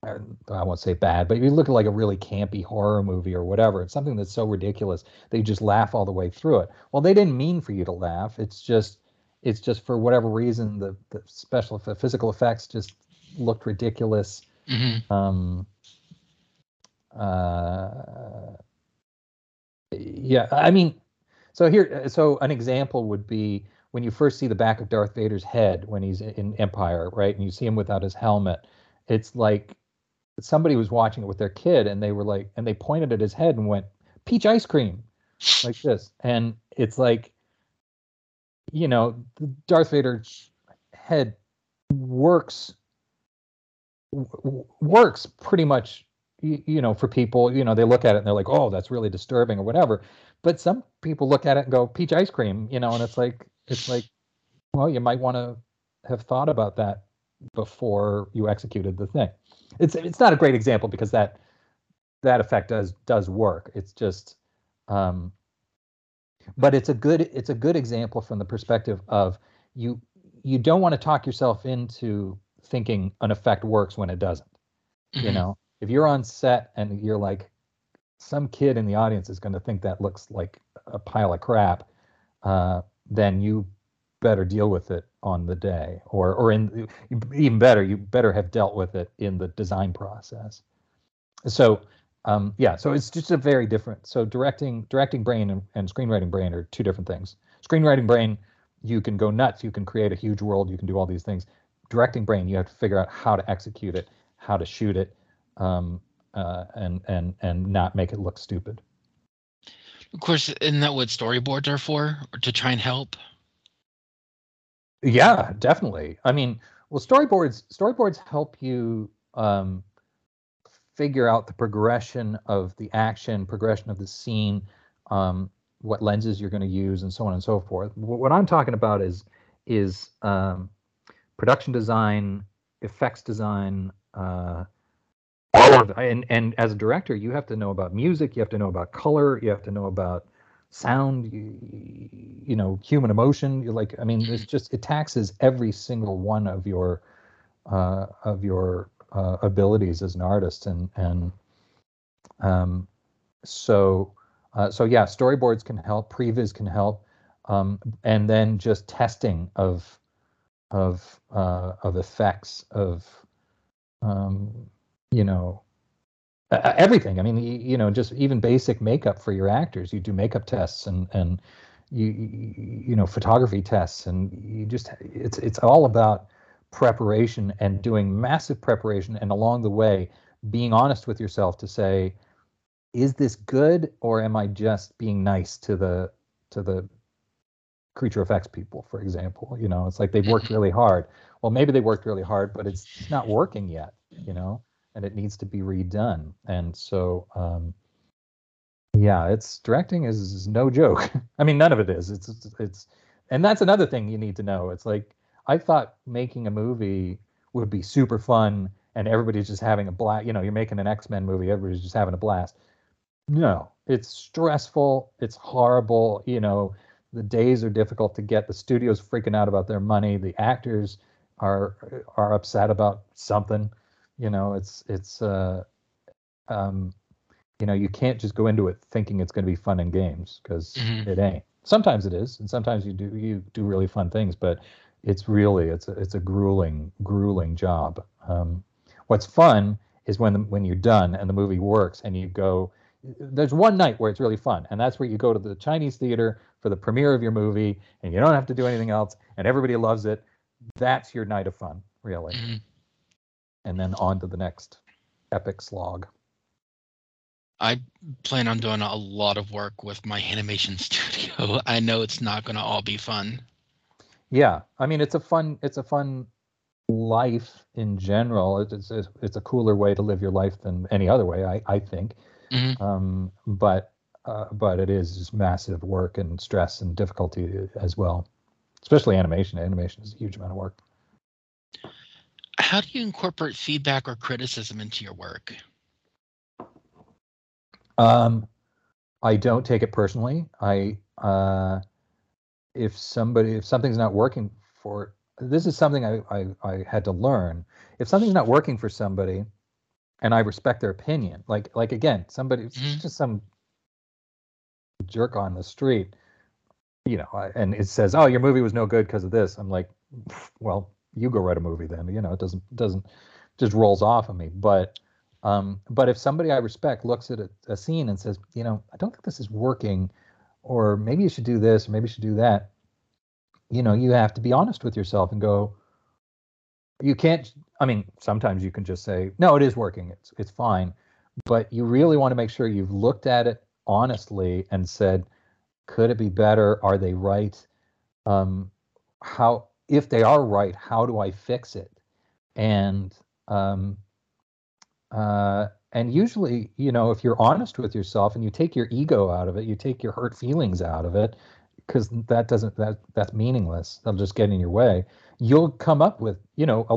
I won't say bad, but you look at like a really campy horror movie or whatever, it's something that's so ridiculous they just laugh all the way through it. Well, they didn't mean for you to laugh. It's just it's just for whatever reason the, the special the physical effects just looked ridiculous. Mm-hmm. Um, uh, yeah, I mean, so here, so an example would be when you first see the back of Darth Vader's head when he's in Empire, right? And you see him without his helmet. It's like somebody was watching it with their kid and they were like, and they pointed at his head and went, peach ice cream, like this. And it's like, you know, Darth Vader's head works works pretty much you, you know for people you know they look at it and they're like oh that's really disturbing or whatever. But some people look at it and go peach ice cream you know and it's like it's like well you might want to have thought about that before you executed the thing. It's it's not a great example because that that effect does does work. It's just um but it's a good it's a good example from the perspective of you you don't want to talk yourself into thinking an effect works when it doesn't mm-hmm. you know if you're on set and you're like some kid in the audience is going to think that looks like a pile of crap, uh, then you better deal with it on the day, or or in even better, you better have dealt with it in the design process. So um, yeah, so it's just a very different. So directing directing brain and, and screenwriting brain are two different things. Screenwriting brain, you can go nuts, you can create a huge world, you can do all these things. Directing brain, you have to figure out how to execute it, how to shoot it, um, uh, and and and not make it look stupid. Of course, isn't that what storyboards are for? To try and help? Yeah, definitely. I mean, well, storyboards storyboards help you um, figure out the progression of the action, progression of the scene, um, what lenses you're going to use, and so on and so forth. What I'm talking about is is um, production design, effects design, uh, all of and and as a director, you have to know about music, you have to know about color, you have to know about sound, you, you know, human emotion. You're like, I mean, it's just it taxes every single one of your uh, of your uh, abilities as an artist, and and um, so uh, so yeah, storyboards can help, previs can help, um, and then just testing of of uh, of effects of um, you know everything. I mean, you, you, know, just even basic makeup for your actors. You do makeup tests and and you you know photography tests, and you just it's it's all about preparation and doing massive preparation, and along the way being honest with yourself to say, is this good or am I just being nice to the to the creature effects people, for example? You know, it's like they've worked mm-hmm. really hard. Well, maybe they worked really hard, but it's not working yet. You know and it needs to be redone. And so, um, yeah, it's directing is, no joke. (laughs) I mean, none of it is. It's, it's, it's, and that's another thing you need to know. It's like I thought making a movie would be super fun and everybody's just having a blast. You know, you're making an X Men movie, everybody's just having a blast. No, it's stressful. It's horrible. You know, the days are difficult to get. The studio's freaking out about their money. The actors are are upset about something you know it's it's uh um you know you can't just go into it thinking it's going to be fun and games because mm-hmm. it ain't. Sometimes it is and sometimes you do you do really fun things but it's really it's a, it's a grueling grueling job. Um what's fun is when the, when you're done and the movie works and you go there's one night where it's really fun and that's where you go to the chinese theater for the premiere of your movie and you don't have to do anything else and everybody loves it. That's your night of fun really. Mm-hmm and then on to the next epic slog. I plan on doing a lot of work with my animation (laughs) studio. I know it's not going to all be fun. Yeah, I mean it's a fun it's a fun life in general. It's it's, it's a cooler way to live your life than any other way. I I think. Mm-hmm. Um, but uh, but it is just massive work and stress and difficulty as well, especially animation. Animation is a huge amount of work how do you incorporate feedback or criticism into your work? Um, I don't take it personally. I uh, if somebody if something's not working for this is something I, I I had to learn. If something's not working for somebody, and I respect their opinion, like like again, somebody mm-hmm. just some jerk on the street, you know, and it says, "Oh, your movie was no good because of this." I'm like, well, you go write a movie then. You know, it doesn't doesn't just rolls off of me. But um, but if somebody I respect looks at a, a, scene and says, you know, I don't think this is working, or maybe you should do this, or maybe you should do that, you know, you have to be honest with yourself and go. You can't. I mean, sometimes you can just say, no, it is working. It's it's fine. But you really want to make sure you've looked at it honestly and said, could it be better? Are they right? Um, how if they are right, how do I fix it? And um, uh, and usually, you know, if you're honest with yourself and you take your ego out of it, you take your hurt feelings out of it, because that doesn't that that's meaningless. They'll just get in your way. You'll come up with, you know, a,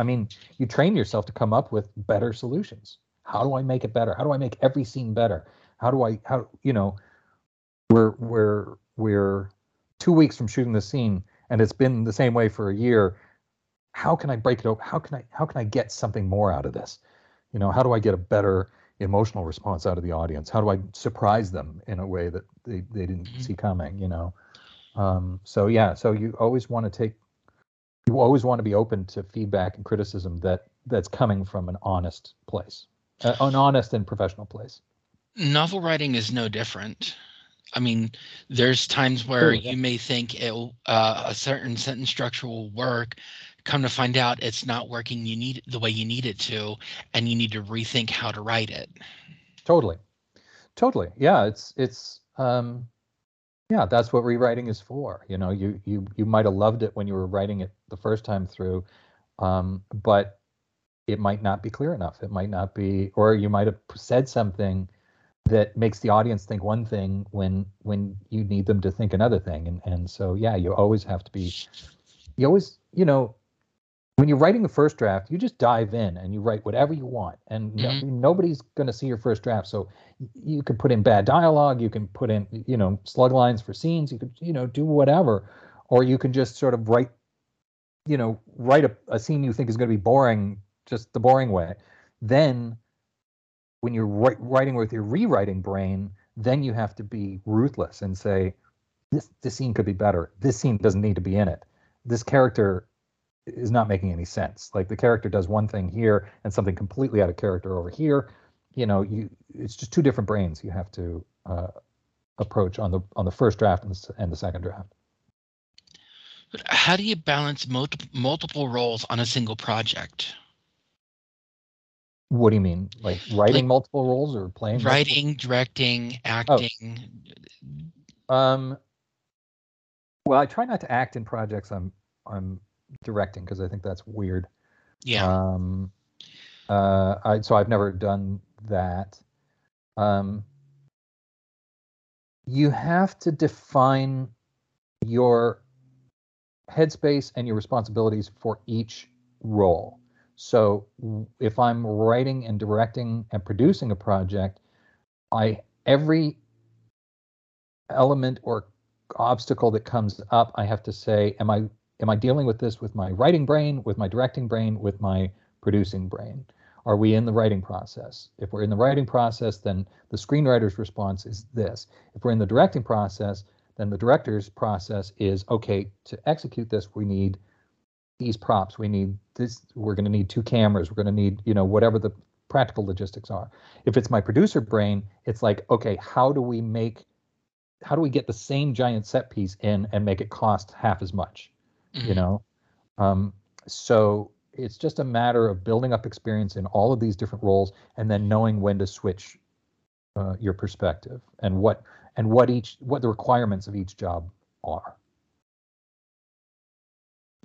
I mean, you train yourself to come up with better solutions. How do I make it better? How do I make every scene better? How do I how you know, we're we're we're two weeks from shooting the scene and it's been the same way for a year how can i break it open how can i how can i get something more out of this you know how do i get a better emotional response out of the audience? How do I surprise them in a way that they, they didn't Mhm. see coming? You know, um, so yeah, so you always want to take, you always want to be open to feedback and criticism that that's coming from an honest place, an honest and professional place. Novel writing is no different. I mean, there's times where yeah. you may think it uh, a certain sentence structure will work. Come to find out, it's not working. You need it the way you need it to, and you need to rethink how to write it. Totally, totally. Yeah, it's it's um, yeah, that's what rewriting is for. You know, you you you might have loved it when you were writing it the first time through, um, but it might not be clear enough. It might not be, or you might have said something that makes the audience think one thing when when you need them to think another thing. And and so yeah, you always have to be. You always, you know, when you're writing the first draft, you just dive in and you write whatever you want, and no, Mhm. nobody's going to see your first draft. So you can put in bad dialogue, you can put in, you know, slug lines for scenes, you could, you know, do whatever, or you can just sort of write, you know, write a, a scene you think is going to be boring, just the boring way. Then, when you're writing with your rewriting brain, then you have to be ruthless and say, this this scene could be better. This scene doesn't need to be in it. This character is not making any sense. Like the character does one thing here and something completely out of character over here. You know, you it's just two different brains you have to uh, approach on the on the first draft and the, and the second draft. How do you balance multiple multiple roles on a single project? What do you mean, like writing Like- multiple roles or playing? multiple- Writing, directing, acting. Oh. Um, well, I try not to act in projects I'm I'm directing because I think that's weird. Yeah. Um, uh, I, so I've never done that. Um, you have to define your headspace and your responsibilities for each role. So if I'm writing and directing and producing a project, I every element or obstacle that comes up, I have to say, am I am I dealing with this with my writing brain, with my directing brain, with my producing brain? Are we in the writing process? If we're in the writing process, then the screenwriter's response is this. If we're in the directing process, then the director's process is okay, to execute this, we need these props. We need this, we're going to need two cameras. We're going to need, you know, whatever the practical logistics are. If it's my producer brain, it's like, okay, how do we make how do we get the same giant set piece in and make it cost half as much? you Mhm. know um, so it's just a matter of building up experience in all of these different roles and then knowing when to switch uh, your perspective and what and what each what the requirements of each job are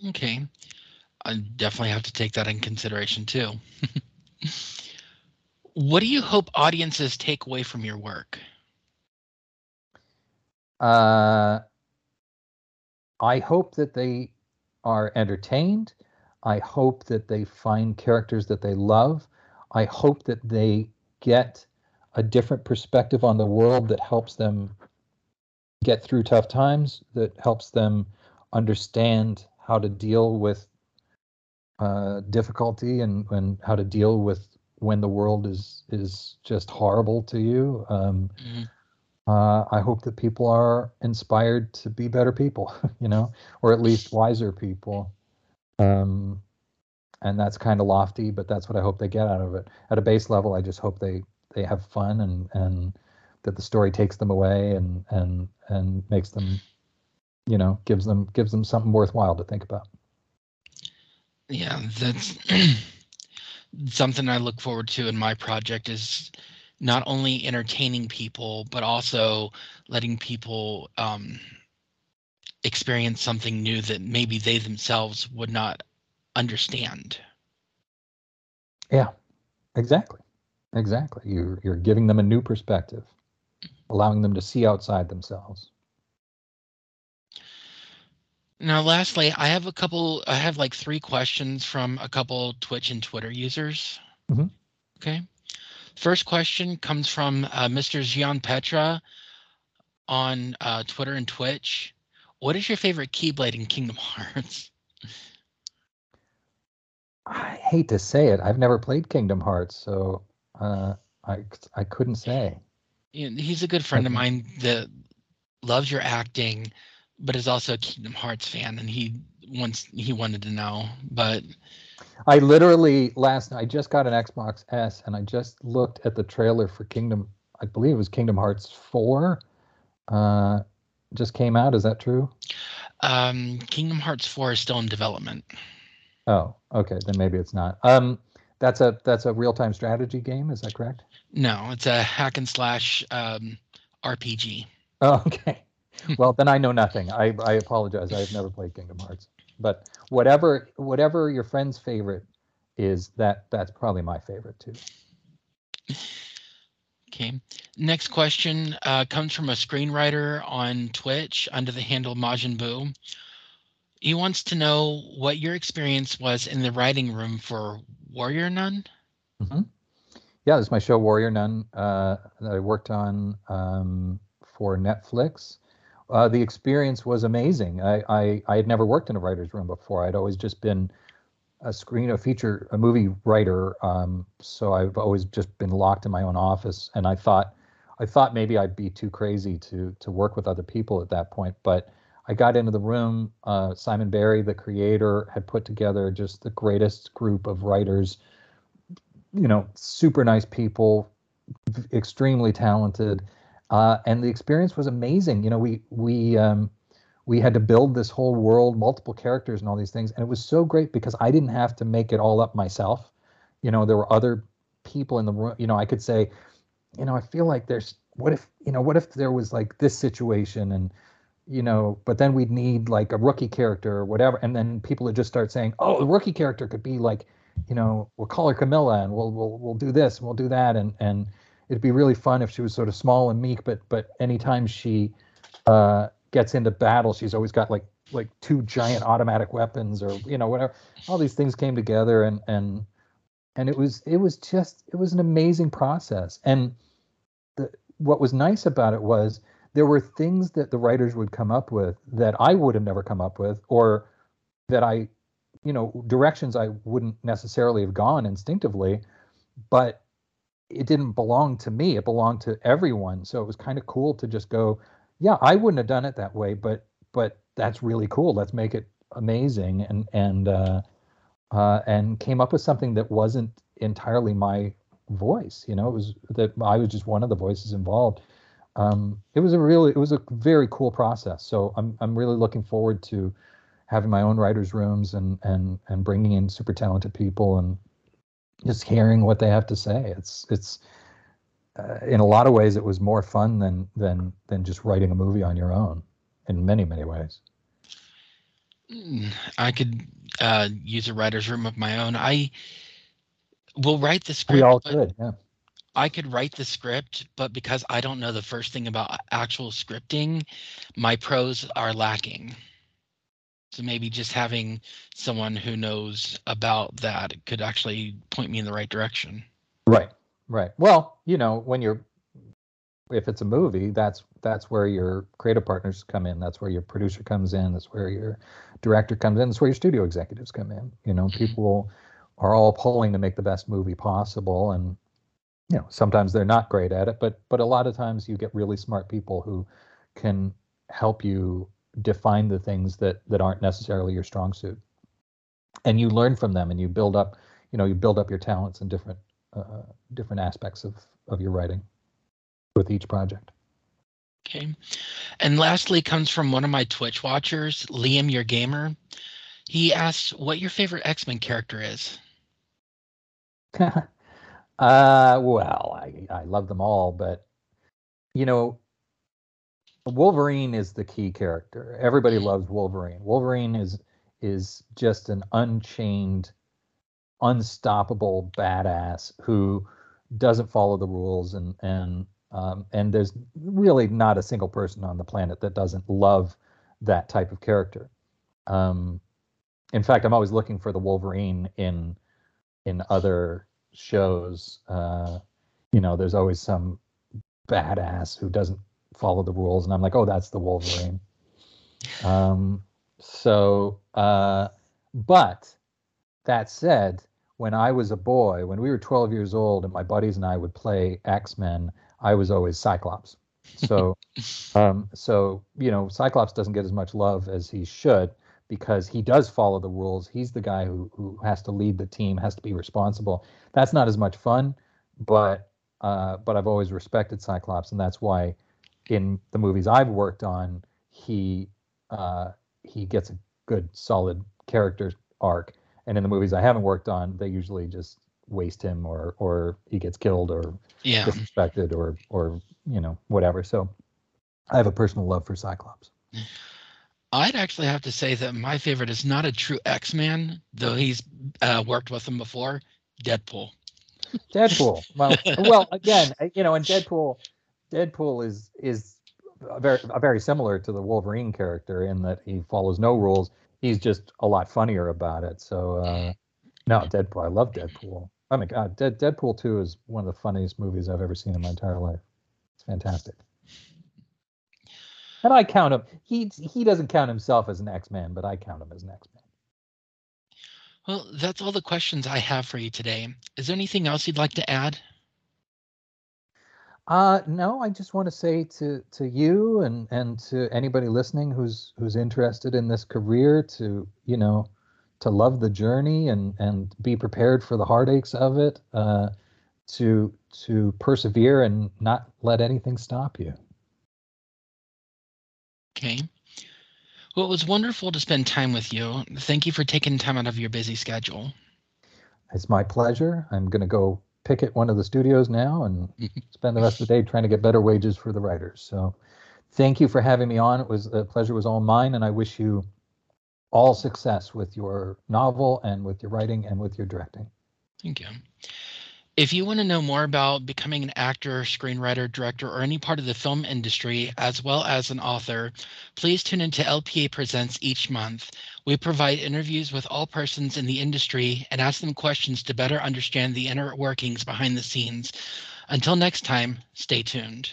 Okay. I definitely have to take that in consideration too. (laughs) what do you hope audiences take away from your work? uh, i hope that they are entertained i hope that they find characters that they love i hope that they get a different perspective on the world that helps them get through tough times that helps them understand how to deal with uh, difficulty and, and how to deal with when the world is is just horrible to you. Um, Mhm. uh, I hope that people are inspired to be better people, (laughs) you know, or at least wiser people. Um, and that's kind of lofty, but that's what I hope they get out of it. At a base level, I just hope they they have fun and and that the story takes them away and and and makes them, you know, gives them gives them something worthwhile to think about. Yeah, that's (clears throat) something I look forward to in my project is not only entertaining people, but also letting people um, experience something new that maybe they themselves would not understand. Yeah, exactly, exactly. You're you're giving them a new perspective, allowing them to see outside themselves. Now, lastly, I have a couple, I have like three questions from a couple Twitch and Twitter users. Mhm. Okay. First question comes from uh, Mr. Gian Petra on uh, Twitter and Twitch. What is your favorite Keyblade in Kingdom Hearts? I hate to say it, I've never played Kingdom Hearts, so uh, I I couldn't say. He's a good friend of mine that loves your acting, but is also a Kingdom Hearts fan, and he wants he wanted to know. But I literally last night I just got an Xbox S, and I just looked at the trailer for Kingdom. I believe it was Kingdom Hearts Four. Uh, just came out. Is that true? Um, Kingdom Hearts Four is still in development. Oh, okay. Then maybe it's not. Um, that's a that's a real time strategy game. Is that correct? No, it's a hack and slash um, RPG. Oh, (laughs) okay. (laughs) well, then I know nothing. I, I apologize. I've never played Kingdom Hearts. But whatever whatever your friend's favorite is, that that's probably my favorite too. Okay. Next question uh, comes from a screenwriter on Twitch under the handle Majin Buu. He wants to know what your experience was in the writing room for Warrior Nun. Mm-hmm. Yeah, this is my show Warrior Nun uh, that I worked on um, for Netflix. Uh, the experience was amazing. I, I, I had never worked in a writer's room before. I'd always just been a screen, a feature, a movie writer. Um, so I've always just been locked in my own office. And I thought, I thought maybe I'd be too crazy to to work with other people at that point. But I got into the room. Uh, Simon Barry, the creator, had put together just the greatest group of writers. You know, super nice people, extremely talented uh, and the experience was amazing. You know, we we um, we had to build this whole world, multiple characters, and all these things, and it was so great because I didn't have to make it all up myself. You know, there were other people in the room. You know, I could say, you know, I feel like there's what if you know what if there was like this situation and you know, but then we'd need like a rookie character or whatever, and then people would just start saying, oh, the rookie character could be like, you know, we'll call her Camila and we'll we'll we'll do this and we'll do that and and it'd be really fun if she was sort of small and meek, but but anytime she uh, gets into battle, she's always got like like two giant automatic weapons or you know whatever. All these things came together and and and it was it was just it was an amazing process. And the, what was nice about it was there were things that the writers would come up with that I would have never come up with or that I you know directions I wouldn't necessarily have gone instinctively but it didn't belong to me it belonged to everyone so it was kind of cool to just go yeah i wouldn't have done it that way but but that's really cool let's make it amazing and and uh, uh, and came up with something that wasn't entirely my voice you know it was that i was just one of the voices involved. Um, it was a really it was a very cool process so i'm i'm really looking forward to having my own writers rooms and and and bringing in super talented people and just hearing what they have to say. It's it's uh, in a lot of ways it was more fun than than than just writing a movie on your own in many many ways. Mm, I could uh, use a writer's room of my own. I will write the script. We all could, yeah. I could write the script, but because I don't know the first thing about actual scripting, my prose are lacking. So maybe just having someone who knows about that could actually point me in the right direction. Right. Right. Well, you know, when you're if it's a movie, that's that's where your creative partners come in. That's where your producer comes in. That's where your director comes in. That's where your studio executives come in. You know, mm-hmm. people are all pulling to make the best movie possible, and you know, sometimes they're not great at it, but but a lot of times you get really smart people who can help you define the things that that aren't necessarily your strong suit. And you learn from them and you build up you know you build up your talents in different uh, different aspects of of your writing with each project. Okay. And lastly comes from one of my twitch watchers liam your gamer. He asks what your favorite x-men character is. (laughs) Uh well i i love them all but you know Wolverine is the key character. Everybody loves Wolverine. Wolverine is is just an unchained, unstoppable badass who doesn't follow the rules and and um, and there's really not a single person on the planet that doesn't love that type of character. Um, in fact, I'm always looking for the Wolverine in in other shows. Uh, you know, there's always some badass who doesn't follow the rules, and I'm like, oh, that's the Wolverine. Um, so, uh, but that said, when I was a boy, when we were 12 years old, and my buddies and I would play X Men, I was always Cyclops. So, (laughs) um, so you know, Cyclops doesn't get as much love as he should because he does follow the rules. He's the guy who who has to lead the team, has to be responsible. That's not as much fun, but uh, but I've always respected Cyclops, and that's why in the movies I've worked on, he uh, he gets a good solid character arc, and in the movies I haven't worked on, they usually just waste him or or he gets killed or Yeah. disrespected or or you know whatever. So I have a personal love for Cyclops. I'd actually have to say that my favorite is not a true X-Man, though he's uh, worked with him before. Deadpool. Deadpool. Well, well, again, you know, in Deadpool, Deadpool is is very very similar to the Wolverine character in that he follows no rules. He's just a lot funnier about it. So, uh, no, Deadpool. I love Deadpool. Oh my God, Dead, Deadpool Two is one of the funniest movies I've ever seen in my entire life. It's fantastic. And I count him. He he doesn't count himself as an X Man, but I count him as an X Man. Well, that's all the questions I have for you today. Is there anything else you'd like to add? Uh, no, I just want to say to to you and and to anybody listening who's who's interested in this career to you know to love the journey and and be prepared for the heartaches of it. Uh, to to persevere and not let anything stop you. Okay. Well, it was wonderful to spend time with you. Thank you for taking time out of your busy schedule. It's my pleasure. I'm going to go picket one of the studios now and (laughs) spend the rest of the day trying to get better wages for the writers. So, thank you for having me on. It was a pleasure was all mine, and I wish you all success with your novel and with your writing and with your directing. Thank you. If you want to know more about becoming an actor, screenwriter, director, or any part of the film industry, as well as an author, please tune into LPA Presents each month. We provide interviews with all persons in the industry and ask them questions to better understand the inner workings behind the scenes. Until next time, stay tuned.